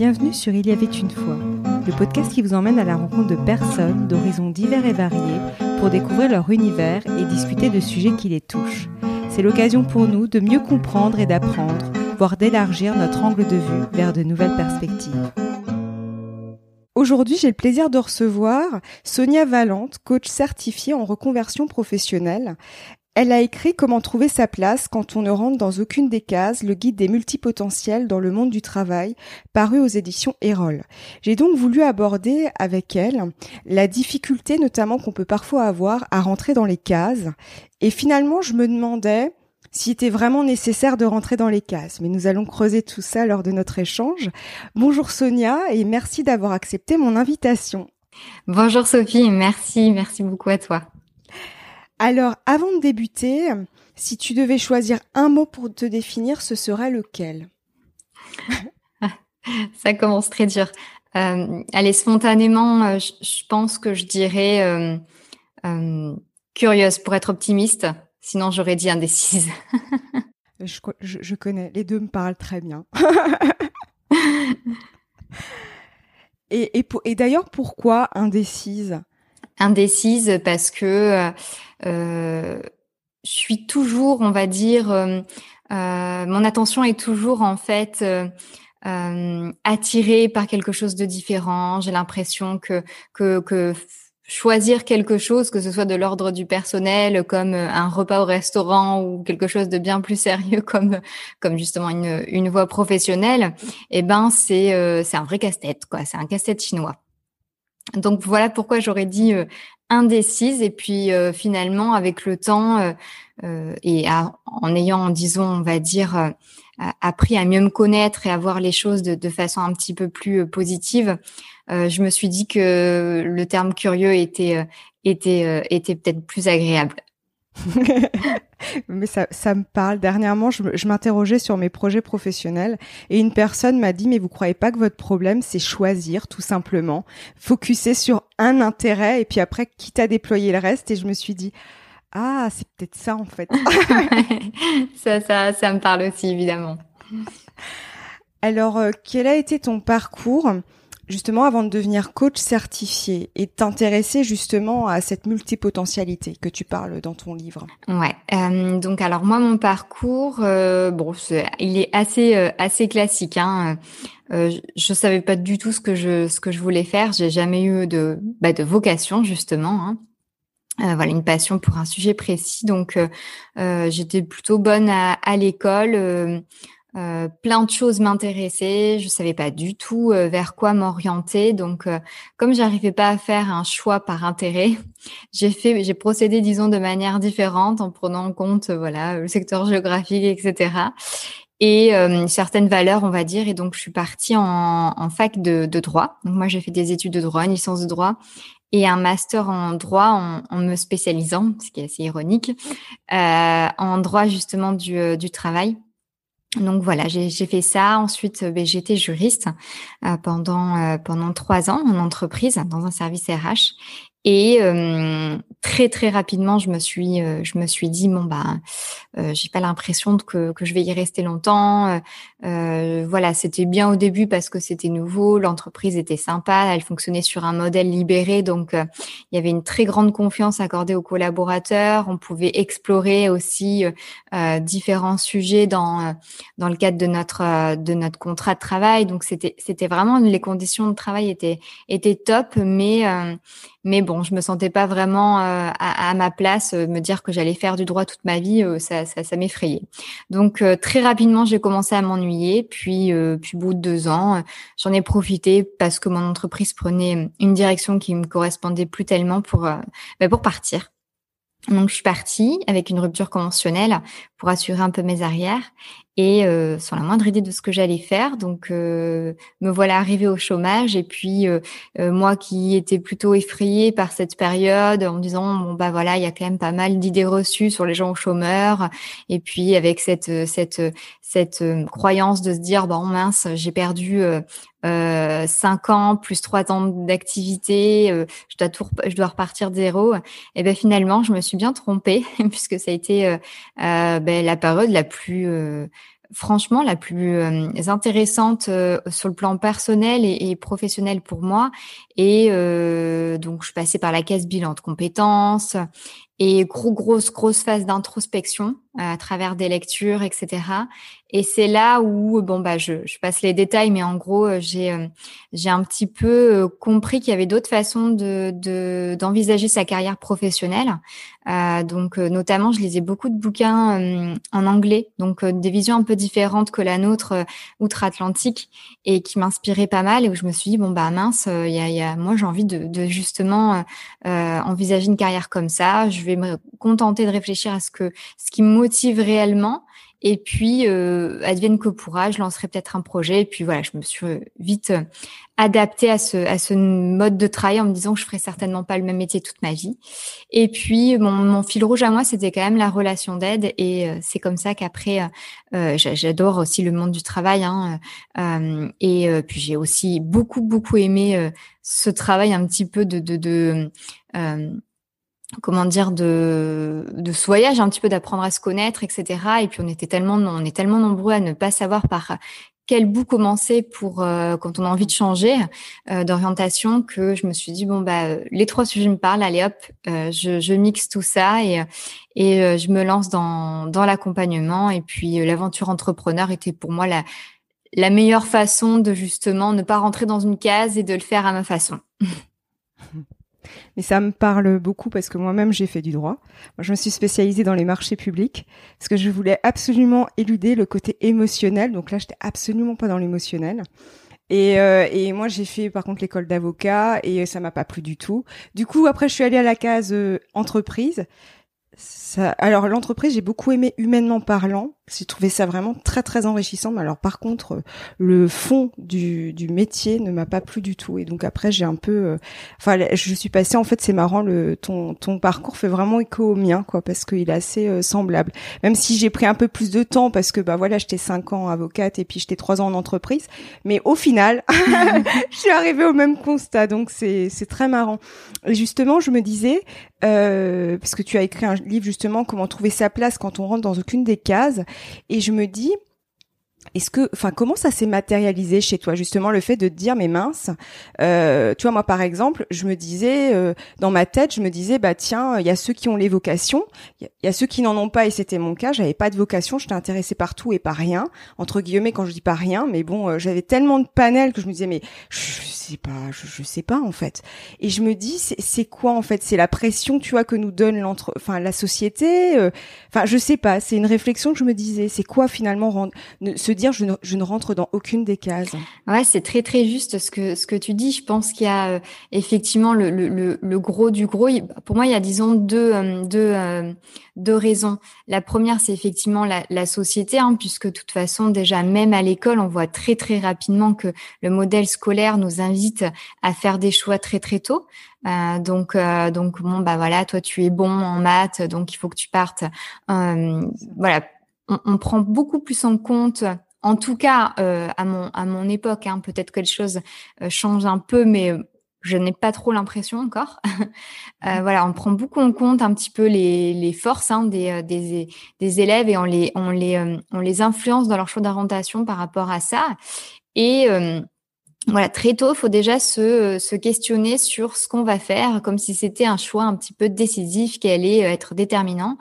Bienvenue sur Il y avait une fois, le podcast qui vous emmène à la rencontre de personnes d'horizons divers et variés pour découvrir leur univers et discuter de sujets qui les touchent. C'est l'occasion pour nous de mieux comprendre et d'apprendre, voire d'élargir notre angle de vue vers de nouvelles perspectives. Aujourd'hui, j'ai le plaisir de recevoir Sonia Valente, coach certifiée en reconversion professionnelle. Elle a écrit Comment trouver sa place quand on ne rentre dans aucune des cases, le guide des multipotentiels dans le monde du travail, paru aux éditions Erol. J'ai donc voulu aborder avec elle la difficulté notamment qu'on peut parfois avoir à rentrer dans les cases. Et finalement, je me demandais s'il était vraiment nécessaire de rentrer dans les cases. Mais nous allons creuser tout ça lors de notre échange. Bonjour Sonia et merci d'avoir accepté mon invitation. Bonjour Sophie, merci, merci beaucoup à toi. Alors, avant de débuter, si tu devais choisir un mot pour te définir, ce serait lequel? Ça commence très dur. Euh, allez, spontanément, euh, je, pense que je dirais euh, euh, curieuse pour être optimiste. Sinon, j'aurais dit indécise. je, je, connais, les deux me parlent très bien. et, et, et d'ailleurs, pourquoi indécise? Indécise parce que euh, je suis toujours, on va dire, euh, euh, mon attention est toujours en fait attirée par quelque chose de différent. J'ai l'impression que, que, choisir quelque chose, que ce soit de l'ordre du personnel, comme un repas au restaurant ou quelque chose de bien plus sérieux, comme comme justement une, une voie professionnelle, eh ben c'est c'est un vrai casse-tête quoi. C'est un casse-tête chinois. Donc voilà pourquoi j'aurais dit indécise et puis euh, finalement avec le temps euh, euh, et en ayant disons on va dire appris à mieux me connaître et à voir les choses de, de façon un petit peu plus positive je me suis dit que le terme curieux était était était peut-être plus agréable mais ça, ça, me parle. Dernièrement, je, je m'interrogeais sur mes projets professionnels et une personne m'a dit, mais vous croyez pas que votre problème, c'est choisir tout simplement, focuser sur un intérêt et puis après, quitte à déployer le reste. Et je me suis dit, ah, c'est peut-être ça en fait. ça, ça, ça me parle aussi, évidemment. Alors, euh, quel a été ton parcours? Justement avant de devenir coach certifié et t'intéresser justement à cette multipotentialité que tu parles dans ton livre Ouais. Euh, donc alors moi mon parcours, euh, bon, il est assez euh, assez classique. Hein. Euh, je savais pas du tout ce que je ce que je voulais faire. J'ai jamais eu de bah, de vocation justement. Hein. Euh, voilà une passion pour un sujet précis. Donc j'étais plutôt bonne à, à l'école. Euh, plein de choses m'intéressaient, je savais pas du tout euh, vers quoi m'orienter. Donc, euh, comme j'arrivais pas à faire un choix par intérêt, j'ai fait, j'ai procédé, disons, de manière différente en prenant en compte, voilà, le secteur géographique, etc. Et certaines valeurs, on va dire. Et donc, je suis partie en, en fac de, de, droit. Donc, moi, j'ai fait des études de droit, une licence de droit et un master en droit en, en me spécialisant, ce qui est assez ironique, en droit justement du, du travail. Donc voilà, j'ai fait ça. Ensuite, ben, j'étais juriste euh, pendant euh, pendant trois ans en entreprise dans un service RH. Et euh, très très rapidement, je me suis euh, je me suis dit bon bah euh, j'ai pas l'impression que que je vais y rester longtemps. Voilà, c'était bien au début parce que c'était nouveau, l'entreprise était sympa, elle fonctionnait sur un modèle libéré, donc il y avait une très grande confiance accordée aux collaborateurs. On pouvait explorer aussi différents sujets dans dans le cadre de notre de notre contrat de travail. Donc c'était c'était vraiment les conditions de travail étaient étaient top, mais mais bon, je me sentais pas vraiment euh, à, ma place. Euh, me dire que j'allais faire du droit toute ma vie, euh, ça, ça, ça m'effrayait. Donc très rapidement, j'ai commencé à m'ennuyer. Puis, puis bout de deux ans, j'en ai profité parce que mon entreprise prenait une direction qui me correspondait plus tellement pour bah, pour partir. Donc je suis partie avec une rupture conventionnelle pour assurer un peu mes arrières et euh, sans la moindre idée de ce que j'allais faire. Donc euh, me voilà arrivée au chômage et puis euh, euh, moi qui étais plutôt effrayée par cette période en me disant bon bah voilà il y a quand même pas mal d'idées reçues sur les gens au chômeur et puis avec cette cette cette croyance de se dire bon mince j'ai perdu euh, cinq ans plus trois ans d'activité, je dois tout, je dois repartir de zéro. Et ben finalement, je me suis bien trompée puisque ça a été euh, ben, la période la plus franchement la plus intéressante sur le plan personnel et, professionnel pour moi. Et donc je passais par la case bilan de compétences et gros grosse grosse phase d'introspection à travers des lectures, etc. Et c'est là où bon bah je, je, passe les détails, mais en gros euh, j'ai euh, j'ai un petit peu euh, compris qu'il y avait d'autres façons de d'envisager sa carrière professionnelle. Euh, donc notamment je lisais beaucoup de bouquins en anglais, donc des visions un peu différentes que la nôtre outre-Atlantique et qui m'inspiraient pas mal et où je me suis dit bon bah mince, il y a, y a, moi j'ai envie de, de justement envisager une carrière comme ça. Me contenter de réfléchir à ce que ce qui me motive réellement et puis, euh, advienne que pourra, je lancerai peut-être un projet. Et puis voilà, je me suis vite euh, adaptée à ce, à ce mode de travail en me disant que je ferai certainement pas le même métier toute ma vie. Et puis, mon, mon fil rouge à moi, c'était quand même la relation d'aide. Et euh, c'est comme ça qu'après, euh, j'adore aussi le monde du travail. Hein, et puis, j'ai aussi beaucoup, beaucoup aimé ce travail un petit peu de... de, de comment dire de de ce voyage un petit peu d'apprendre à se connaître etc et puis on était tellement on est tellement nombreux à ne pas savoir par quel bout commencer pour euh, quand on a envie de changer euh, d'orientation que je me suis dit bon bah les trois sujets me parlent allez hop euh, je, je mixe tout ça et et je me lance dans dans l'accompagnement. Et puis l'aventure entrepreneur était pour moi la la meilleure façon de justement ne pas rentrer dans une case et de le faire à ma façon mais ça me parle beaucoup parce que moi-même j'ai fait du droit. Moi, je me suis spécialisée dans les marchés publics parce que je voulais absolument éluder le côté émotionnel. Donc là, j'étais absolument pas dans l'émotionnel. Et, euh, et, moi, j'ai fait par contre l'école d'avocat et ça m'a pas plu du tout. Du coup, après, je suis allée à la case euh, entreprise. Ça, alors l'entreprise, j'ai beaucoup aimé humainement parlant. J'ai trouvé ça vraiment très très enrichissant. Mais alors par contre, le fond du, du métier ne m'a pas plu du tout. Et donc après, j'ai un peu, euh, enfin, je suis passée. En fait, c'est marrant. Le ton ton parcours fait vraiment écho au mien, quoi, parce qu'il est assez euh, semblable. Même si j'ai pris un peu plus de temps, parce que bah voilà, j'étais cinq ans avocate et puis j'étais trois ans en entreprise. Mais au final, je suis arrivée au même constat. Donc c'est c'est très marrant. Et justement, je me disais, euh, parce que tu as écrit un livre justement comment trouver sa place quand on rentre dans aucune des cases et je me dis est-ce que, enfin, comment ça s'est matérialisé chez toi justement le fait de te dire mais mince, euh, tu vois moi par exemple, je me disais euh, dans ma tête, je me disais bah tiens, il y a ceux qui ont les vocations, il y, a ceux qui n'en ont pas et c'était mon cas, j'avais pas de vocation, j'étais intéressée par tout et par rien entre guillemets quand je dis pas rien, mais bon, euh, j'avais tellement de panels que je me disais mais je, sais pas, je, sais pas en fait. Et je me dis c'est quoi en fait, c'est la pression tu vois que nous donne l'entre, enfin la société, euh, enfin je sais pas, c'est une réflexion que je me disais, c'est quoi finalement rendre, se dire je ne, je ne rentre dans aucune des cases. Ouais, c'est très très juste ce que ce que tu dis. Je pense qu'il y a euh, effectivement le, le, le, gros du gros. Pour moi, il y a disons deux euh, deux euh, deux raisons. La première, c'est effectivement la, la société, hein, puisque de toute façon déjà même à l'école, on voit très très rapidement que le modèle scolaire nous invite à faire des choix très très tôt. Euh, donc, euh, donc bon, bah voilà, toi tu es bon en maths, donc il faut que tu partes. Euh, voilà, on, on, prend beaucoup plus en compte en tout cas, euh, à mon à mon époque, hein, peut-être que les choses euh, changent un peu, mais je n'ai pas trop l'impression encore. euh, mmh. voilà, on prend beaucoup en compte un petit peu les, les forces hein, des, euh, des, des élèves et on les on les on les influence dans leur choix d'orientation par rapport à ça. Et voilà, très tôt, faut déjà se, se questionner sur ce qu'on va faire, comme si c'était un choix un petit peu décisif qui allait euh, être déterminant.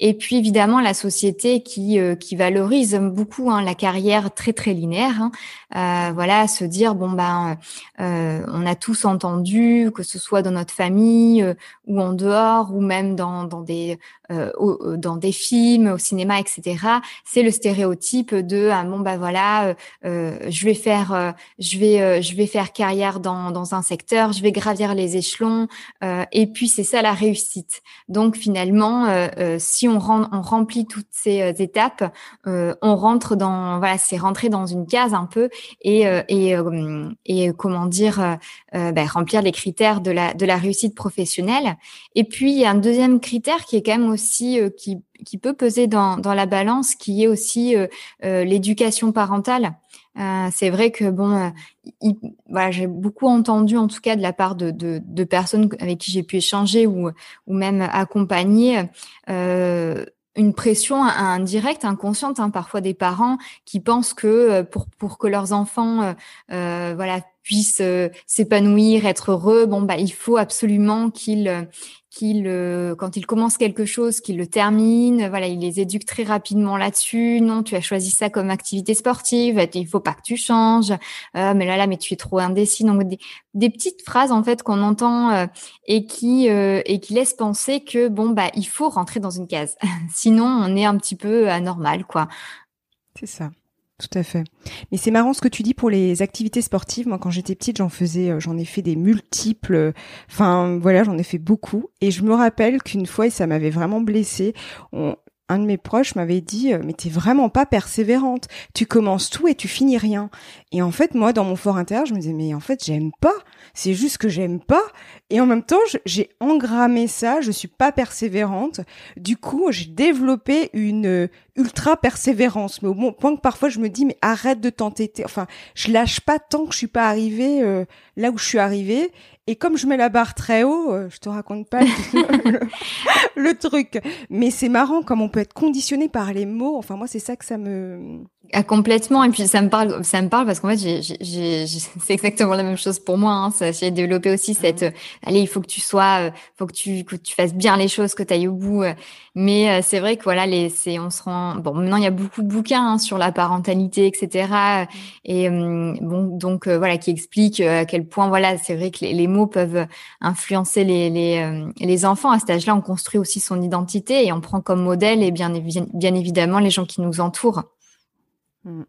Et puis évidemment, la société qui, euh, qui valorise beaucoup hein, la carrière très très linéaire. Hein. Euh, voilà, se dire bon ben, euh, on a tous entendu, que ce soit dans notre famille ou en dehors, ou même dans, dans des dans des films, au cinéma, etc. C'est le stéréotype de ah, bon ben voilà, je vais faire, je vais euh, je vais faire carrière dans, dans un secteur, je vais gravir les échelons, euh, et puis c'est ça la réussite. Donc finalement, euh, si on, on remplit toutes ces étapes, on rentre dans voilà, c'est rentrer dans une case un peu et et, et comment dire, ben, remplir les critères de la de la réussite professionnelle. Et puis il y a un deuxième critère qui est quand même aussi qui qui peut peser dans, la balance, qui est aussi l'éducation parentale. Euh, c'est vrai que bon, euh, j'ai beaucoup entendu en tout cas de la part de, personnes avec qui j'ai pu échanger ou, même accompagner euh, une pression indirecte, inconsciente, hein, parfois des parents qui pensent que pour pour que leurs enfants voilà puissent s'épanouir, être heureux, bon bah il faut absolument qu'ils qu'il, euh, quand il commence quelque chose, qu'il le termine. Voilà, il les éduque très rapidement là-dessus. Non, tu as choisi ça comme activité sportive. Il faut pas que tu changes. Euh, mais là, là, mais tu es trop indécis. Donc des, petites phrases en fait qu'on entend euh, et qui et qui laissent penser que bon bah il faut rentrer dans une case. Sinon, on est un petit peu anormal, quoi. C'est ça. Tout à fait. Mais c'est marrant ce que tu dis pour les activités sportives. Moi, quand j'étais petite, j'en faisais, euh, j'en ai fait des multiples. Enfin, voilà, j'en ai fait beaucoup. Et je me rappelle qu'une fois, et ça m'avait vraiment blessée, un de mes proches m'avait dit, euh, mais t'es vraiment pas persévérante. Tu commences tout et tu finis rien. Et en fait, moi, dans mon fort intérieur, je me disais, mais en fait, j'aime pas. C'est juste que j'aime pas. Et en même temps, j'ai engrammé ça. Je suis pas persévérante. Du coup, j'ai développé une euh, ultra persévérance. Mais au point que parfois, je me dis, mais arrête de t'entêter. Enfin, je lâche pas tant que je suis pas arrivée euh, là où je suis arrivée. Et comme je mets la barre très haut, euh, je te raconte pas le, le truc. Mais c'est marrant comme on peut être conditionné par les mots. Enfin, moi, c'est ça que ça me ah, complètement. Et puis ça me parle, ça me parle parce qu'en fait, j'ai, j'ai, c'est exactement la même chose pour moi. Hein. J'ai développé aussi cette, euh, allez, il faut que tu sois, euh, faut que tu, que tu fasses bien les choses, que tu ailles au bout. Euh. Mais euh, c'est vrai que voilà, les, c'est, on se rend. Bon, maintenant il y a beaucoup de bouquins hein, sur la parentalité, etc. Et bon, donc voilà, qui expliquent à quel point voilà, c'est vrai que les, les, mots peuvent influencer les, les, les enfants. À cet âge-là, on construit aussi son identité et on prend comme modèle et bien, bien évidemment les gens qui nous entourent. Mm.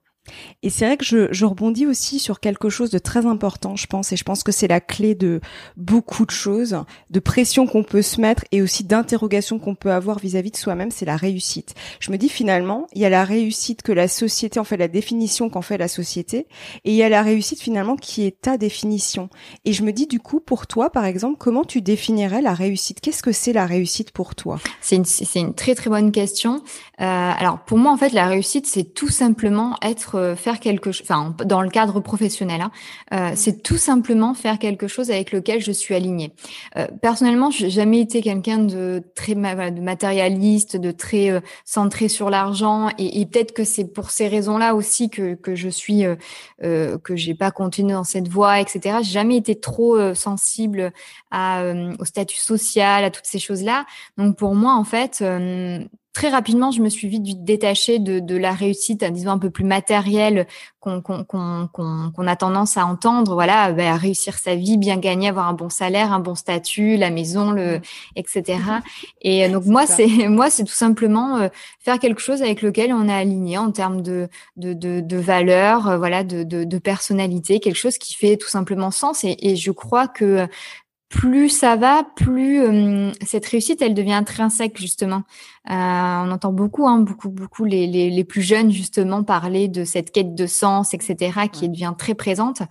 Et c'est vrai que je, je, rebondis aussi sur quelque chose de très important, je pense, et je pense que c'est la clé de beaucoup de choses, de pression qu'on peut se mettre et aussi d'interrogation qu'on peut avoir vis-à-vis de soi-même, c'est la réussite. Je me dis finalement, il y a la réussite que la société, en fait, la définition qu'en fait la société, et il y a la réussite finalement qui est ta définition. Et je me dis du coup, pour toi, par exemple, comment tu définirais la réussite? Qu'est-ce que c'est la réussite pour toi? C'est une, une très très bonne question. Euh, alors pour moi, en fait, la réussite, c'est tout simplement être euh, faire quelque chose, enfin dans le cadre professionnel, hein, euh, c'est tout simplement faire quelque chose avec lequel je suis alignée. Euh, personnellement, j'ai jamais été quelqu'un de très de matérialiste, de très euh, centré sur l'argent, et, et peut-être que c'est pour ces raisons-là aussi que que je suis euh, que j'ai pas continué dans cette voie, etc. J'ai jamais été trop sensible à, au statut social, à toutes ces choses-là. Donc pour moi, en fait, très rapidement, je me suis vite détachée de, de la réussite, disons un peu plus matérielle qu'on a tendance à entendre. Voilà, bah, réussir sa vie, bien gagner, avoir un bon salaire, un bon statut, la maison, le mmh. etc. Et euh, donc moi, c'est moi, c'est tout simplement euh, faire quelque chose avec lequel on est aligné en termes de de, de, de valeurs, euh, voilà, de, de, de personnalité, quelque chose qui fait tout simplement sens. Et, et je crois que plus ça va, plus euh, cette réussite, elle devient intrinsèque justement. Euh, on entend beaucoup, hein, beaucoup, beaucoup les, les, les, plus jeunes justement parler de cette quête de sens, etc., qui devient très présente.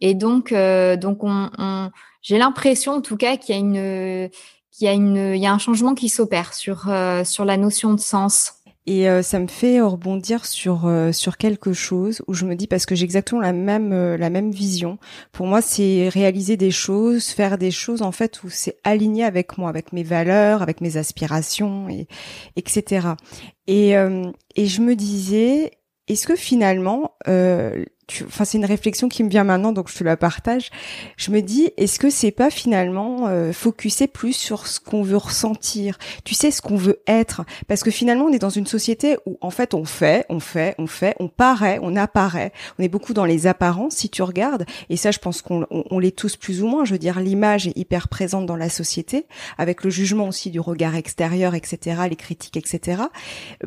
Et donc, euh, donc, on, on j'ai l'impression, en tout cas, qu'il y a une, qu'il y a une, il y a un changement qui s'opère sur sur la notion de sens. Et euh, ça me fait rebondir sur euh, sur quelque chose où je me dis parce que j'ai exactement la même euh, la même vision. Pour moi, c'est réaliser des choses, faire des choses en fait où c'est aligné avec moi, avec mes valeurs, avec mes aspirations et etc. Et et je me disais, est-ce que finalement enfin c'est une réflexion qui me vient maintenant donc je te la partage. Je me dis est-ce que c'est pas finalement euh, focuser plus sur ce qu'on veut ressentir? Tu sais ce qu'on veut être. Parce que finalement on est dans une société où en fait on fait on fait on fait on paraît on apparaît. On est beaucoup dans les apparences si tu regardes. Et ça je pense qu'on on, l'est tous plus ou moins. Je veux dire l'image est hyper présente dans la société avec le jugement aussi du regard extérieur etc les critiques etc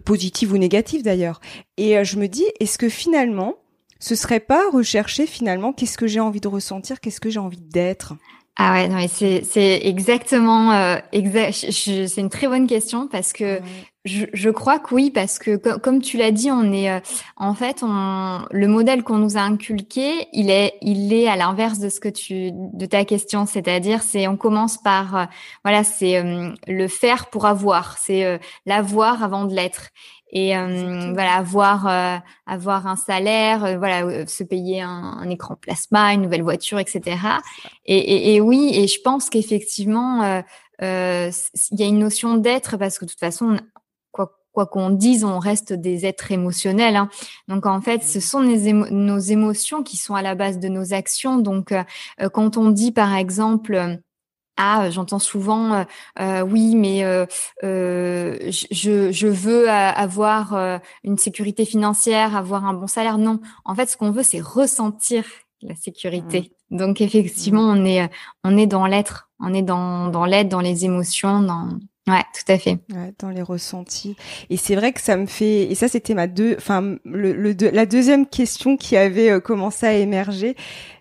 positives ou négatives d'ailleurs. Et euh, je me dis est-ce que finalement ce serait pas rechercher finalement qu'est-ce que j'ai envie de ressentir, qu'est-ce que j'ai envie d'être? Ah ouais, non mais c'est c'est exactement euh, exact. C'est une très bonne question parce que je, je crois que oui parce que comme tu l'as dit, on est euh, en fait on le modèle qu'on nous a inculqué, il est il est à l'inverse de ce que tu de ta question, c'est-à-dire c'est on commence par euh, voilà c'est euh, le faire pour avoir, c'est l'avoir avant de l'être et euh, voilà avoir euh, avoir un salaire euh, voilà se payer un, un, écran plasma une nouvelle voiture etc et, et, et, oui et je pense qu'effectivement il y a une notion d'être parce que de toute façon quoi quoi qu'on dise, on reste des êtres émotionnels. Hein. Donc en fait, ce sont nos émotions qui sont à la base de nos actions. Donc quand on dit par exemple ah, j'entends souvent, euh, euh, oui, mais euh, je, je, veux avoir une sécurité financière, avoir un bon salaire. Non, en fait, ce qu'on veut, c'est ressentir la sécurité. Mmh. Donc effectivement, mmh. on est on est dans l'être, on est dans dans l'être, dans les émotions, dans Ouais, tout à fait. Ouais, dans les ressentis. Et c'est vrai que ça me fait. Et ça, c'était ma deux. Enfin, le, le la deuxième question qui avait commencé à émerger,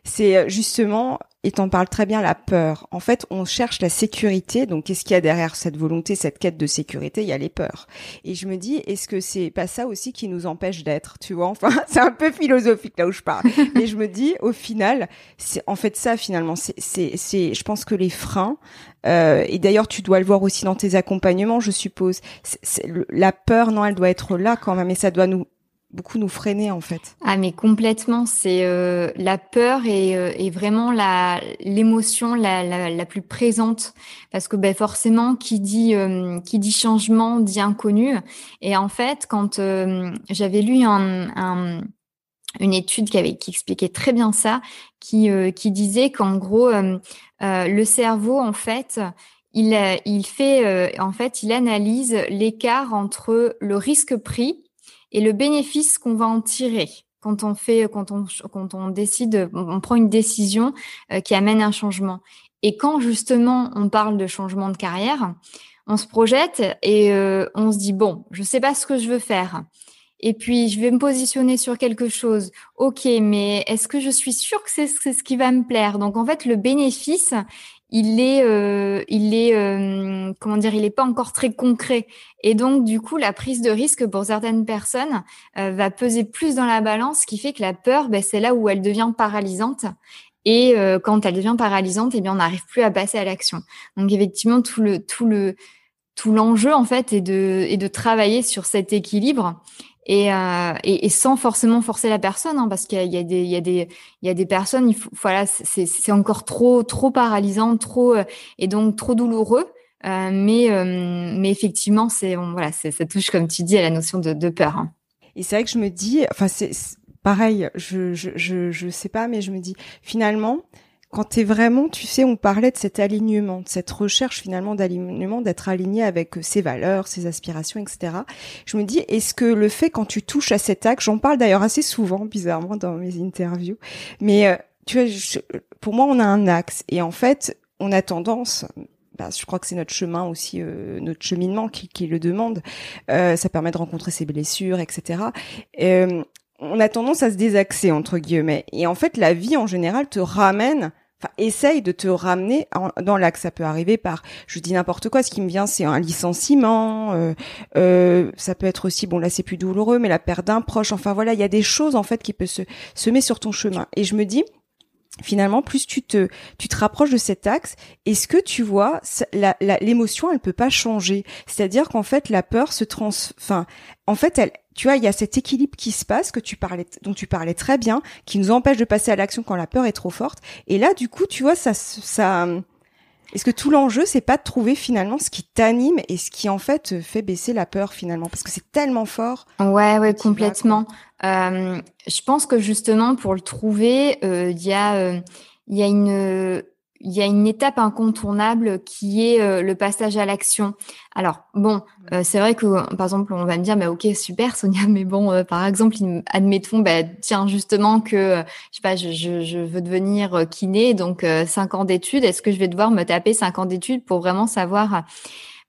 c'est justement et t'en parles très bien, la peur. En fait, on cherche la sécurité. Donc, qu'est-ce qu'il y a derrière cette volonté, cette quête de sécurité? Il y a les peurs. Et je me dis, est-ce que c'est pas ça aussi qui nous empêche d'être Tu vois? Enfin, c'est un peu philosophique là où je parle. Mais je me dis, au final, c'est en fait ça finalement. C'est, c'est, c'est. Je pense que les freins. Euh, et d'ailleurs, tu dois le voir aussi dans tes accompagnements, je suppose. C'est, la peur, non, elle doit être là quand même, et ça doit nous beaucoup nous freiner en fait. Ah mais complètement, c'est euh, la peur et, euh, vraiment la l'émotion la, la, la, plus présente. Parce que ben forcément qui dit euh, qui dit changement dit inconnu. Et en fait quand euh, j'avais lu un, un, une étude qui avait qui expliquait très bien ça qui qui disait qu'en gros le cerveau en fait il il fait en fait il analyse l'écart entre le risque pris et le bénéfice qu'on va en tirer quand on fait, quand on, quand on décide, on prend une décision euh, qui amène un changement. Et quand justement on parle de changement de carrière, on se projette et euh, on se dit bon, je sais pas ce que je veux faire. Et puis je vais me positionner sur quelque chose. Ok, mais est-ce que je suis sûre que c'est ce qui va me plaire? Donc en fait, le bénéfice, il est, euh, il est, euh, comment dire, il est pas encore très concret. Et donc, du coup, la prise de risque pour certaines personnes euh, va peser plus dans la balance, ce qui fait que la peur, ben, c'est là où elle devient paralysante. Et quand elle devient paralysante, eh bien, on n'arrive plus à passer à l'action. Donc, effectivement, tout le, tout le, tout l'enjeu en fait est de, est de travailler sur cet équilibre et, euh, et, et, sans forcément forcer la personne, hein, parce qu'il y, a des, il y a des, il y a des personnes, il faut, voilà, c'est encore trop, trop paralysant, trop, euh, et donc trop douloureux. Euh, mais, euh, mais effectivement, c'est, voilà, ça touche, comme tu dis, à la notion de, de peur. Hein. Et c'est vrai que je me dis, enfin, c'est pareil, je, je, je, je sais pas, mais je me dis, finalement, quand tu es vraiment, tu sais, on parlait de cet alignement, de cette recherche finalement d'alignement, d'être aligné avec euh, ses valeurs, ses aspirations, etc. Je me dis, est-ce que le fait quand tu touches à cet axe, j'en parle d'ailleurs assez souvent, bizarrement, dans mes interviews, mais euh, tu vois, pour moi, on a un axe et en fait, on a tendance, bah, je crois que c'est notre chemin aussi, euh, notre cheminement qui, qui le demande. Euh, ça permet de rencontrer ses blessures, etc. Euh, on a tendance à se désaxer entre guillemets. Et en fait, la vie en général te ramène Enfin, essaye de te ramener dans l'axe. Ça peut arriver par, je dis n'importe quoi. Ce qui me vient, c'est un licenciement. Euh, euh, ça peut être aussi, bon là c'est plus douloureux, mais la perte d'un proche. Enfin voilà, il y a des choses en fait qui peuvent se semer sur ton chemin. Et je me dis, finalement, plus tu te, tu te rapproches de cet axe, est-ce que tu vois, l'émotion, elle peut pas changer? C'est-à-dire qu'en fait, la peur se trans, enfin, en fait, elle, tu vois, il y a cet équilibre qui se passe que tu parlais, dont tu parlais très bien, qui nous empêche de passer à l'action quand la peur est trop forte. Et là, du coup, tu vois, ça, ça, est-ce que tout l'enjeu, c'est pas de trouver finalement ce qui t'anime et ce qui en fait fait baisser la peur finalement, parce que c'est tellement fort. Ouais, ouais, complètement. Euh, je pense que justement pour le trouver, euh, il y a, euh, il y a une il y a une étape incontournable qui est euh, le passage à l'action. Alors bon, euh, c'est vrai que par exemple on va me dire bah ok super Sonia, mais bon euh, par exemple admettons bah tiens justement que je sais pas je, je, je veux devenir kiné donc cinq ans d'études, est-ce que je vais devoir me taper cinq ans d'études pour vraiment savoir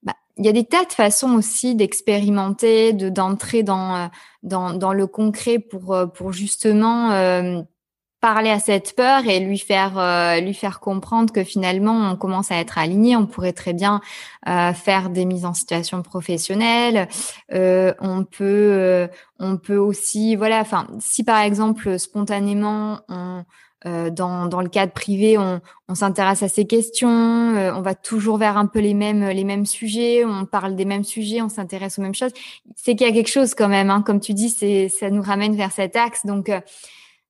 bah, il y a des tas de façons aussi d'expérimenter, de d'entrer dans, dans dans le concret pour pour justement parler à cette peur et lui faire euh, lui faire comprendre que finalement on commence à être aligné on pourrait très bien euh, faire des mises en situation professionnelle euh, on peut on peut aussi voilà enfin si par exemple spontanément on dans, dans le cadre privé, on, on s'intéresse à ces questions, on va toujours vers un peu les mêmes les mêmes sujets, on parle des mêmes sujets, on s'intéresse aux mêmes choses. C'est qu'il y a quelque chose quand même, hein, comme tu dis, ça nous ramène vers cet axe. Donc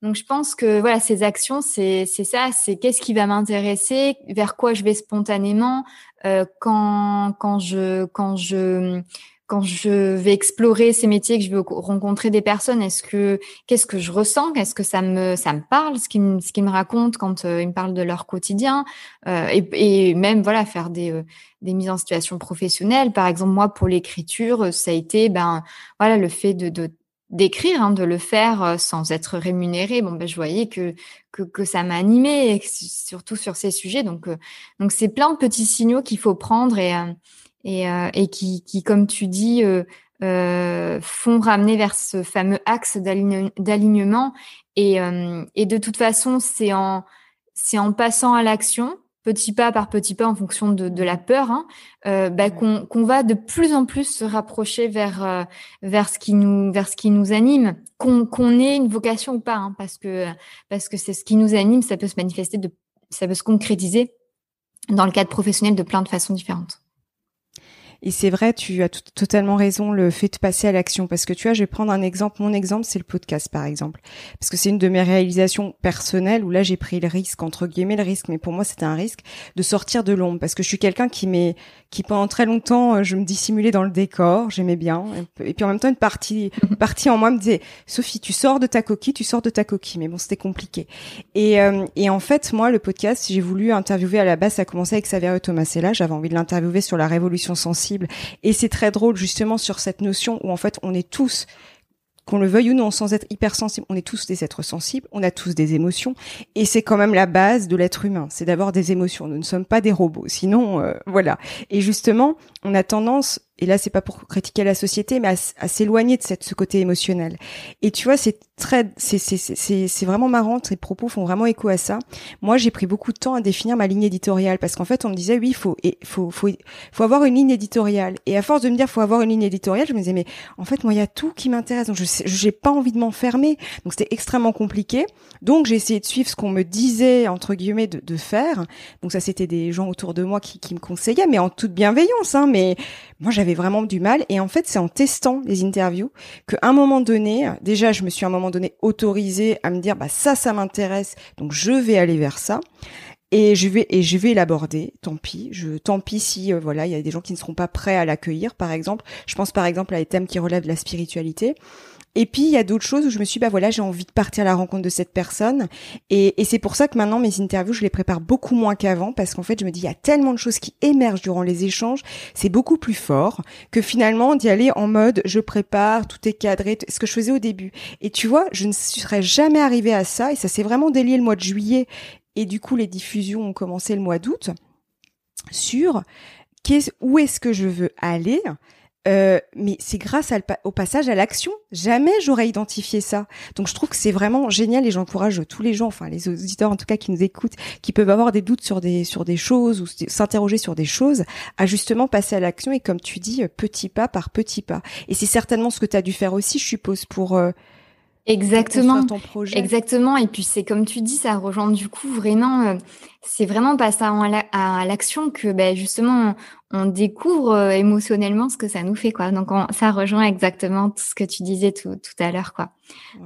donc je pense que voilà ces actions c'est ça c'est qu'est-ce qui va m'intéresser vers quoi je vais spontanément euh, quand quand je quand je quand je vais explorer ces métiers, que je vais rencontrer des personnes, est-ce que qu'est-ce que je ressens Est-ce que ça me ça me parle ce qu'ils ce me racontent quand ils me parlent de leur quotidien et, et, même voilà faire des des mises en situation professionnelle. Par exemple, moi pour l'écriture, ça a été ben voilà le fait de, de d'écrire, hein, de le faire euh, sans être rémunéré. Bon, ben, je voyais que que, ça m'a animé, surtout sur ces sujets. Donc, euh, donc c'est plein de petits signaux qu'il faut prendre et euh, et, et qui, qui, comme tu dis, euh, font ramener vers ce fameux axe d'alignement. Et, et de toute façon, c'est en c'est en passant à l'action petit pas par petit pas en fonction de, de la peur, hein, euh, bah, qu'on qu'on va de plus en plus se rapprocher vers euh, vers ce qui nous vers ce qui nous anime, qu'on qu'on ait une vocation ou pas, hein, parce que parce que c'est ce qui nous anime, ça peut se manifester de ça peut se concrétiser dans le cadre professionnel de plein de façons différentes. Et c'est vrai, tu as totalement raison, le fait de passer à l'action. Parce que tu vois, je vais prendre un exemple. Mon exemple, c'est le podcast, par exemple. Parce que c'est une de mes réalisations personnelles où là, j'ai pris le risque, entre guillemets, le risque, mais pour moi, c'était un risque de sortir de l'ombre. Parce que je suis quelqu'un qui m'est, qui pendant très longtemps, euh, je me dissimulais dans le décor, j'aimais bien. Et puis en même temps, une partie, une partie en moi me disait, Sophie, tu sors de ta coquille, tu sors de ta coquille. Mais bon, c'était compliqué. Et, euh, et en fait, moi, le podcast, j'ai voulu interviewer à la base, ça a commencé avec Saverio là J'avais envie de l'interviewer sur la révolution sensible et c'est très drôle justement sur cette notion où en fait on est tous qu'on le veuille ou non, sans être hypersensible, on est tous des êtres sensibles, on a tous des émotions, et c'est quand même la base de l'être humain, c'est d'avoir des émotions. Nous ne sommes pas des robots, sinon, euh, voilà. Et justement, on a tendance et là c'est pas pour critiquer la société mais à, s'éloigner de cette ce côté émotionnel. Et tu vois c'est très c'est c'est c'est vraiment marrant tes propos font vraiment écho à ça. Moi j'ai pris beaucoup de temps à définir ma ligne éditoriale parce qu'en fait on me disait oui faut et faut faut faut avoir une ligne éditoriale. Et à force de me dire faut avoir une ligne éditoriale je me disais mais en fait moi il y a tout qui m'intéresse. Donc je j'ai pas envie de m'enfermer. Donc c'était extrêmement compliqué. Donc j'ai essayé de suivre ce qu'on me disait entre guillemets de, de faire. Donc ça c'était des gens autour de moi qui qui me conseillaient mais en toute bienveillance hein. Mais moi j'avais vraiment du mal. Et en fait, c'est en testant les interviews qu'à un moment donné, déjà, je me suis à un moment donné autorisée à me dire, bah ça, ça m'intéresse, donc je vais aller vers ça. Et je vais et je vais l'aborder. Tant pis. Je tant pis si euh, voilà il y a des gens qui ne seront pas prêts à l'accueillir. Par exemple, je pense par exemple à des thèmes qui relèvent de la spiritualité. Et puis il y a d'autres choses où je me suis bah voilà j'ai envie de partir à la rencontre de cette personne. Et, et c'est pour ça que maintenant mes interviews je les prépare beaucoup moins qu'avant parce qu'en fait je me dis il y a tellement de choses qui émergent durant les échanges c'est beaucoup plus fort que finalement d'y aller en mode je prépare tout est cadré ce que je faisais au début. Et tu vois je ne serais jamais arrivée à ça et ça s'est vraiment délié le mois de juillet. Et du coup les diffusions ont commencé le mois d'août sur où est-ce que je veux aller euh, mais c'est grâce au passage à l'action. Jamais j'aurais identifié ça. Donc je trouve que c'est vraiment génial et j'encourage tous les gens, enfin les auditeurs en tout cas qui nous écoutent, qui peuvent avoir des doutes sur des sur des choses ou s'interroger sur des choses, à justement passer à l'action et comme tu dis, petit pas par petit pas. Et c'est certainement ce que tu as dû faire aussi, je suppose, pour euh, Exactement. Exactement. Et puis c'est comme tu dis, ça rejoint du coup vraiment, euh, c'est vraiment pas ça à l'action que ben, justement on, découvre euh, émotionnellement ce que ça nous fait quoi. Donc ça rejoint exactement tout ce que tu disais tout, tout à l'heure quoi.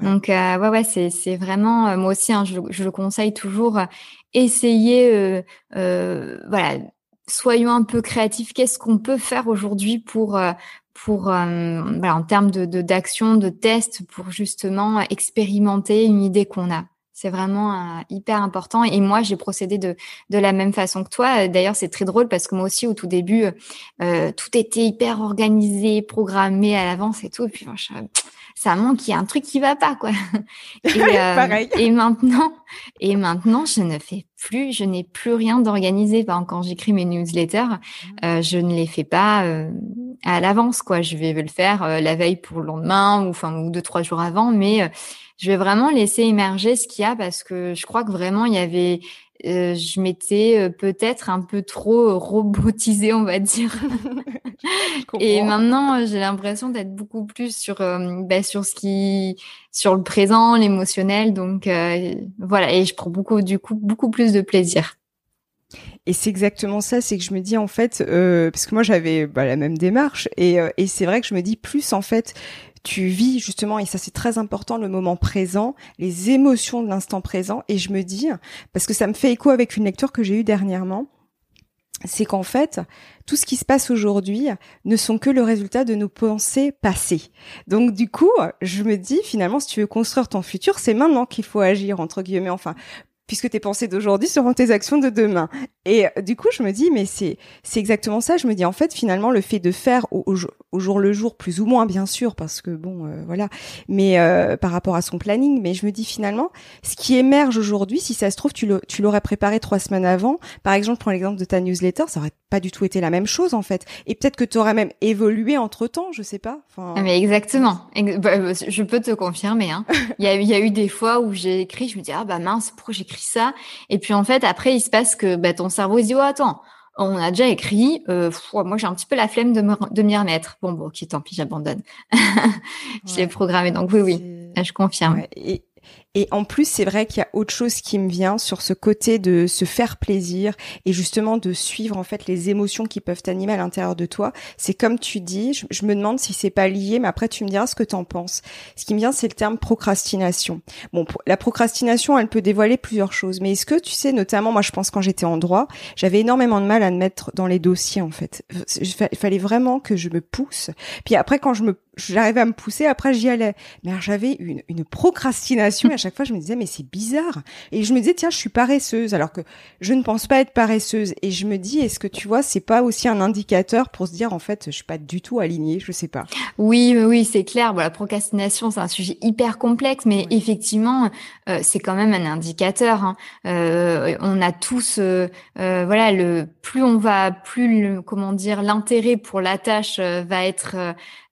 Donc euh, ouais ouais c'est c'est vraiment moi aussi hein, je, je, le conseille toujours essayer voilà soyons un peu créatifs. Qu'est-ce qu'on peut faire aujourd'hui pour pour euh, en termes de d'action, de, tests, pour justement expérimenter une idée qu'on a. C'est vraiment euh, hyper important. Et moi, j'ai procédé de, de la même façon que toi. D'ailleurs, c'est très drôle parce que moi aussi, au tout début, euh, tout était hyper organisé, programmé à l'avance et tout. Et puis, je, ça manque, il y a un truc qui va pas, quoi. Et, et maintenant, et maintenant, je ne fais plus, je n'ai plus rien d'organisé. quand j'écris mes newsletters, mmh. je ne les fais pas à l'avance, quoi. Je vais le faire la veille pour le lendemain ou enfin ou deux trois jours avant, mais je vais vraiment laisser émerger ce qu'il y a parce que je crois que vraiment il y avait euh, je m'étais euh, peut-être un peu trop robotisée, on va dire. et maintenant, j'ai l'impression d'être beaucoup plus sur euh, bah, sur ce qui sur le présent, l'émotionnel. Donc voilà, et je prends beaucoup du coup beaucoup plus de plaisir. Et c'est exactement ça, c'est que je me dis en fait, parce que moi j'avais bah, la même démarche, et, et c'est vrai que je me dis plus en fait tu vis justement, et ça c'est très important, le moment présent, les émotions de l'instant présent. Et je me dis, parce que ça me fait écho avec une lecture que j'ai eue dernièrement, c'est qu'en fait, tout ce qui se passe aujourd'hui ne sont que le résultat de nos pensées passées. Donc du coup, je me dis finalement, si tu veux construire ton futur, c'est maintenant qu'il faut agir entre guillemets. Enfin, puisque tes pensées d'aujourd'hui seront tes actions de demain. Et euh, du coup, je me dis, mais c'est c'est exactement ça. Je me dis, en fait, finalement, le fait de faire au, au, jour le jour, plus ou moins, bien sûr, parce que bon, euh, voilà, mais euh, par rapport à son planning, mais je me dis finalement, ce qui émerge aujourd'hui, si ça se trouve, tu l'aurais préparé trois semaines avant. Par exemple, prends l'exemple de ta newsletter, ça aurait pas du tout été la même chose en fait. Et peut-être que tu aurais même évolué entre temps, je sais pas. Ah, mais exactement. Bah, je peux te confirmer. Hein. il, y a, il y a eu des fois où j'ai écrit, je me dis ah bah mince, pourquoi j'écris ça? Et puis en fait après il se passe que bah, ton cerveau il se dit oh attends, on a déjà écrit. Euh, moi, j'ai un petit peu la flemme de, me, de m'y remettre. Bon, bon, ok, tant pis, j'abandonne. je l'ai programmé, donc oui, oui, je confirme. Et, et en plus, c'est vrai qu'il y a autre chose qui me vient sur ce côté de se faire plaisir et justement de suivre en fait les émotions qui peuvent t'animer à l'intérieur de toi. C'est comme tu dis, je, me demande si c'est pas lié, mais après tu me diras ce que tu en penses. Ce qui me vient, c'est le terme procrastination. Bon, la procrastination, elle peut dévoiler plusieurs choses, mais est-ce que tu sais, notamment, moi je pense quand j'étais en droit, j'avais énormément de mal à me mettre dans les dossiers en fait. Il fallait vraiment que je me pousse. Puis après, quand je me j'arrivais à me pousser, après j'y allais. Mais j'avais une, une procrastination et à chaque fois je me disais mais c'est bizarre. Et je me disais tiens je suis paresseuse alors que je ne pense pas être paresseuse. Et je me dis est-ce que tu vois c'est pas aussi un indicateur pour se dire en fait je suis pas du tout alignée, je sais pas. Oui oui c'est clair. Bon, la procrastination c'est un sujet hyper complexe mais effectivement euh, c'est quand même un indicateur. Hein. Euh, on a tous euh, euh, voilà le plus on va plus le, comment dire l'intérêt pour la tâche euh, va être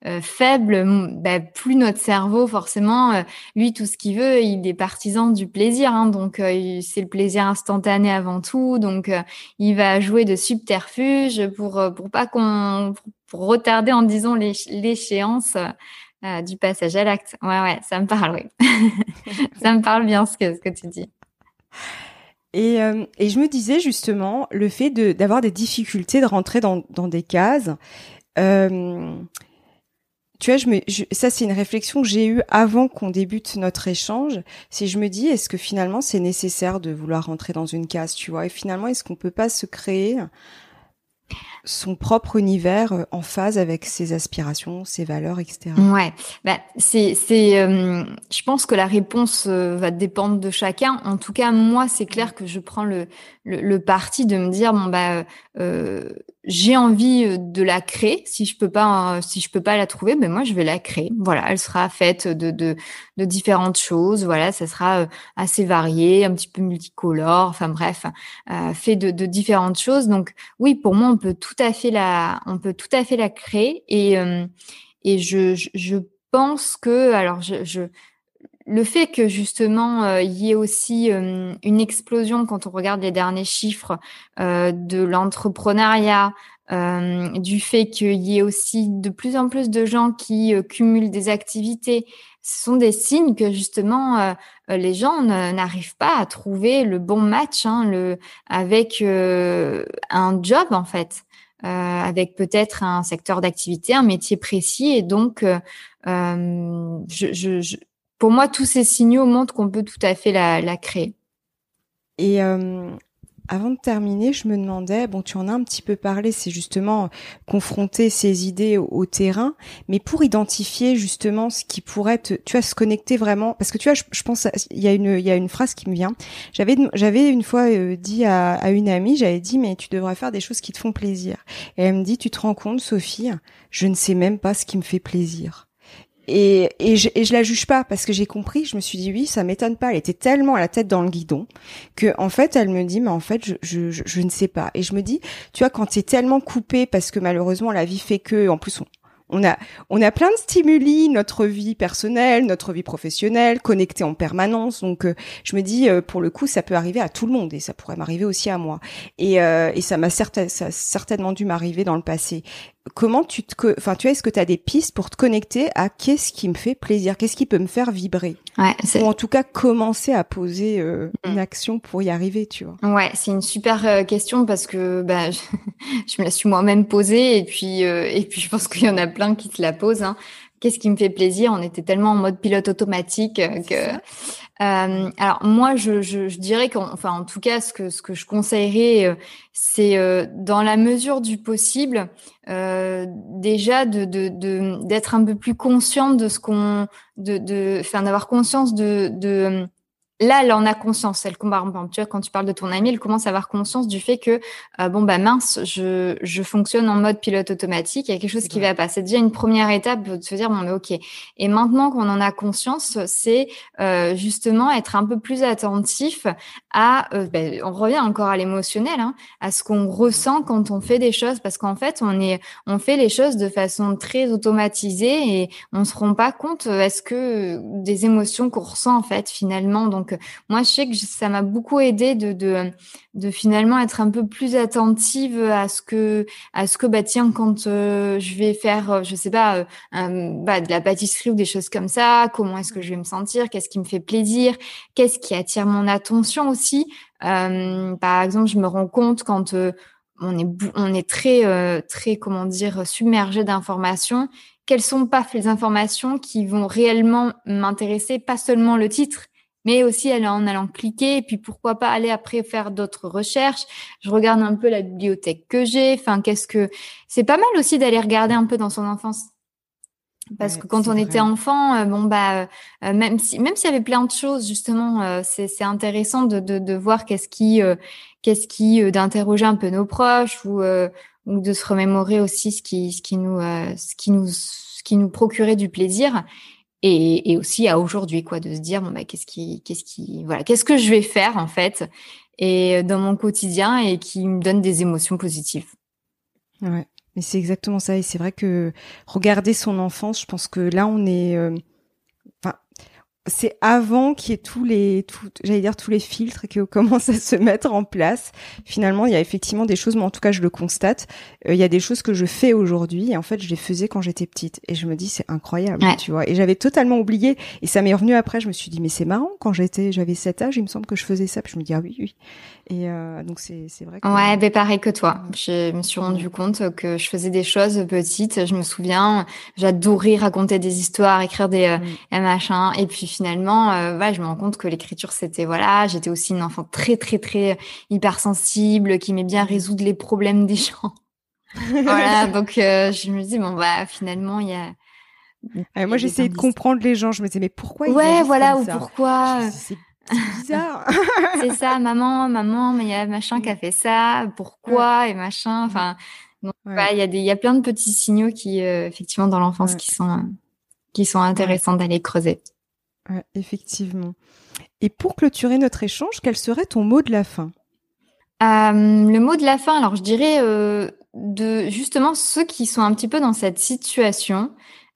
euh, faible, bah, plus notre cerveau, forcément, euh, lui, tout ce qu'il veut, il est partisan du plaisir. Hein, donc, euh, c'est le plaisir instantané avant tout. Donc, il va jouer de subterfuge pour pour pas qu'on retarder en disant l'échéance du passage à l'acte. Ouais, ouais, ça me parle, oui. ça me parle bien ce que ce que tu dis. Et, et je me disais justement le fait d'avoir des difficultés de rentrer dans, dans des cases. Tu vois, je ça c'est une réflexion que j'ai eue avant qu'on débute notre échange. Si je me dis, est-ce que finalement c'est nécessaire de vouloir rentrer dans une case, tu vois? Et finalement, est-ce qu'on peut pas se créer son propre univers euh, en phase avec ses aspirations, ses valeurs, etc. Ouais, bah, c'est, c'est, euh, je pense que la réponse euh, va dépendre de chacun. En tout cas, moi, c'est clair que je prends le, le, le parti de me dire bon bah euh, j'ai envie euh, de la créer. Si je peux pas, si je peux pas la trouver, ben moi je vais la créer. Voilà, elle sera faite de de, de différentes choses. Voilà, ça sera euh, assez varié, un petit peu multicolore. Enfin bref, euh, fait de, de différentes choses. Donc oui, pour moi, on peut tout à fait la, on peut tout à fait la créer. Et euh, et je, je, je pense que alors je, je le fait que justement euh, il y ait aussi euh, une explosion quand on regarde les derniers chiffres euh, de l'entrepreneuriat, du fait qu'il y ait aussi de plus en plus de gens qui cumulent des activités, ce sont des signes que justement les gens n'arrivent pas à trouver le bon match hein, le, avec un job en fait. avec peut-être un secteur d'activité, un métier précis, et donc je, pour moi, tous ces signaux montrent qu'on peut tout à fait la, créer. Et euh, avant de terminer, je me demandais, bon, tu en as un petit peu parlé, c'est justement confronter ces idées au, terrain, mais pour identifier justement ce qui pourrait te, tu vois, se connecter vraiment, parce que tu vois, je, pense, il y a une, il y a une phrase qui me vient. J'avais, j'avais une fois euh, dit à, à une amie, j'avais dit, mais tu devrais faire des choses qui te font plaisir. Et elle me dit, tu te rends compte, Sophie, je ne sais même pas ce qui me fait plaisir. Et, et, je, et je la juge pas parce que j'ai compris, je me suis dit oui, ça m'étonne pas. Elle était tellement à la tête dans le guidon que en fait, elle me dit mais en fait, je, je, je, ne sais pas. Et je me dis, tu vois, quand tu es tellement coupé parce que malheureusement la vie fait que, en plus on, a, on a plein de stimuli, notre vie personnelle, notre vie professionnelle, connectée en permanence. Donc, euh, je me dis, euh, pour le coup, ça peut arriver à tout le monde et ça pourrait m'arriver aussi à moi. Et, euh, et ça m'a ça a certainement dû m'arriver dans le passé comment tu te, enfin, tu vois, est-ce que tu as des pistes pour te connecter à qu'est-ce qui me fait plaisir, qu'est-ce qui peut me faire vibrer, ouais, ou en tout cas commencer à poser euh, mm. une action pour y arriver, tu vois. Ouais, c'est une super euh, question parce que bah, je, me la suis moi-même posée et puis euh, et puis je pense qu'il y en a plein qui te la posent. Hein. Qu'est-ce qui me fait plaisir? On était tellement en mode pilote automatique que Euh, alors moi, je, je, je dirais qu'en enfin, en tout cas, ce que ce que je conseillerais, euh, c'est euh, dans la mesure du possible, euh, déjà de de d'être un peu plus consciente de ce qu'on de de, enfin d'avoir conscience de de là, elle en a conscience. Elle, exemple, tu vois, quand tu parles de ton ami, elle commence à avoir conscience du fait que, euh, bon, bah mince, je, je fonctionne en mode pilote automatique. Il y a quelque chose qui va pas. C'est déjà une première étape de se dire, bon, mais ok. Et maintenant qu'on en a conscience, c'est euh, justement être un peu plus attentif à, euh, ben, on revient encore à l'émotionnel, hein, à ce qu'on ressent quand on fait des choses, parce qu'en fait, on est, on fait les choses de façon très automatisée et on se rend pas compte. Est-ce que des émotions qu'on ressent en fait finalement, donc moi, je sais que ça m'a beaucoup aidé de, finalement être un peu plus attentive à ce que, à ce bah tiens, quand euh, je vais faire, euh, je sais pas, euh, bah, de la pâtisserie ou des choses comme ça, comment est-ce que je vais me sentir, qu'est-ce qui me fait plaisir, qu'est-ce qui attire mon attention aussi. par exemple, je me rends compte quand on est on est très très comment dire submergé d'informations quelles sont pas les informations qui vont réellement m'intéresser pas seulement le titre mais aussi en allant cliquer et puis pourquoi pas aller après faire d'autres recherches. Je regarde un peu la bibliothèque que j'ai. Enfin, qu'est-ce que c'est pas mal aussi d'aller regarder un peu dans son enfance. Parce que quand on était enfant, euh, bon bah euh, même si même s'il y avait plein de choses justement, euh, c'est c'est intéressant de, de, de voir qu'est-ce qui qu'est-ce qui d'interroger un peu nos proches ou ou de se remémorer aussi ce qui ce qui nous ce qui nous ce qui nous procurait du plaisir et, et aussi à aujourd'hui quoi de se dire bon bah qu'est-ce qui qu'est-ce qui voilà qu'est-ce que je vais faire en fait et dans mon quotidien et qui me donne des émotions positives. Ouais, mais c'est exactement ça et c'est vrai que regarder son enfance, je pense que là on est euh, c'est avant qu'il y ait tous les, tout, j'allais dire tous les filtres qui commencent à se mettre en place. Finalement, il y a effectivement des choses, mais en tout cas, je le constate. Euh, il y a des choses que je fais aujourd'hui et en fait, je les faisais quand j'étais petite. Et je me dis, c'est incroyable, tu vois. Et j'avais totalement oublié. Et ça m'est revenu après. Je me suis dit, mais c'est marrant. Quand j'étais, j'avais cet âge, il me semble que je faisais ça. Puis je me dis, ah oui, oui. Et euh, donc c'est, c'est vrai. Que... Ouais, ben pareil que toi. Je me suis rendu compte que je faisais des choses petites. Je me souviens, j'adorais raconter des histoires, écrire des euh, machins. Et puis finalement, euh, je me rends compte que l'écriture, c'était voilà, j'étais aussi une enfant très très très hypersensible, qui aimait bien résoudre les problèmes des gens. voilà, donc euh, je me dis bon bah finalement il y a. moi, j'essayais de comprendre les gens. Je me disais, mais pourquoi ils Ouais, voilà, ou pourquoi? C'est bizarre. c'est ça, maman, maman, mais il y a machin qui a fait ça. Pourquoi et machin. Enfin, il y a des, il y a plein de petits signaux qui, euh, effectivement, dans l'enfance, qui sont, qui sont intéressants d'aller creuser effectivement. Et pour clôturer notre échange, quel serait ton mot de la fin? Euh, Le mot de la fin, alors je dirais euh, de justement ceux qui sont un petit peu dans cette situation,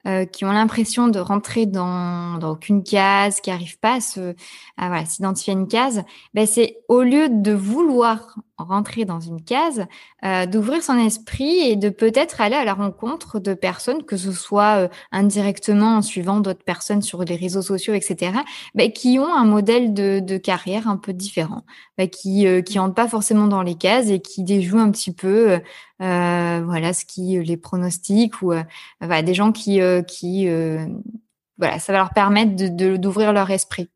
euh, qui ont l'impression de rentrer dans, dans aucune case, qui n'arrivent pas à se à voilà, s'identifier à une case, ben c'est au lieu de vouloir rentrer dans une case, euh, d'ouvrir son esprit et de peut-être aller à la rencontre de personnes, que ce soit euh, indirectement en suivant d'autres personnes sur les réseaux sociaux, etc., ben, qui ont un modèle de, de carrière un peu différent, ben, qui euh, qui entrent pas forcément dans les cases et qui déjouent un petit peu, euh, voilà, ce qui les pronostics ou voilà, des gens qui qui voilà, ça va leur permettre de d'ouvrir leur esprit.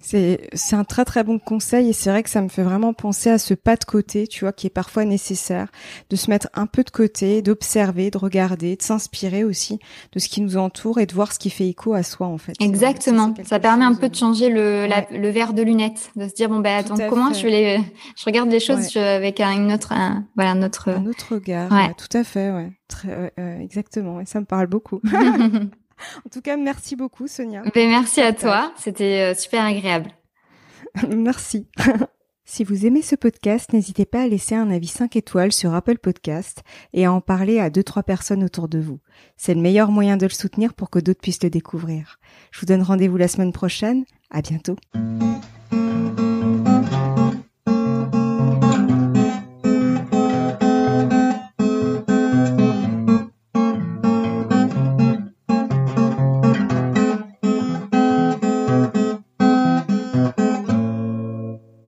C'est un très très bon conseil et c'est vrai que ça me fait vraiment penser à ce pas de côté, tu vois, qui est parfois nécessaire, de se mettre un peu de côté, d'observer, de regarder, de s'inspirer aussi de ce qui nous entoure et de voir ce qui fait écho à soi en fait. Exactement. Ça, permet un peu de changer le le verre de lunettes, de se dire bon ben attends comment je les je regarde les choses avec un, une autre un, voilà un autre un autre regard. tout à fait, ouais. Très, exactement. Et ça me parle beaucoup. En tout cas, merci beaucoup, Sonia. Ben, merci à toi. C'était euh, super agréable. merci. Si vous aimez ce podcast, n'hésitez pas à laisser un avis 5 étoiles sur Apple Podcast et à en parler à 2-3 personnes autour de vous. C'est le meilleur moyen de le soutenir pour que d'autres puissent le découvrir. Je vous donne rendez-vous la semaine prochaine. À bientôt.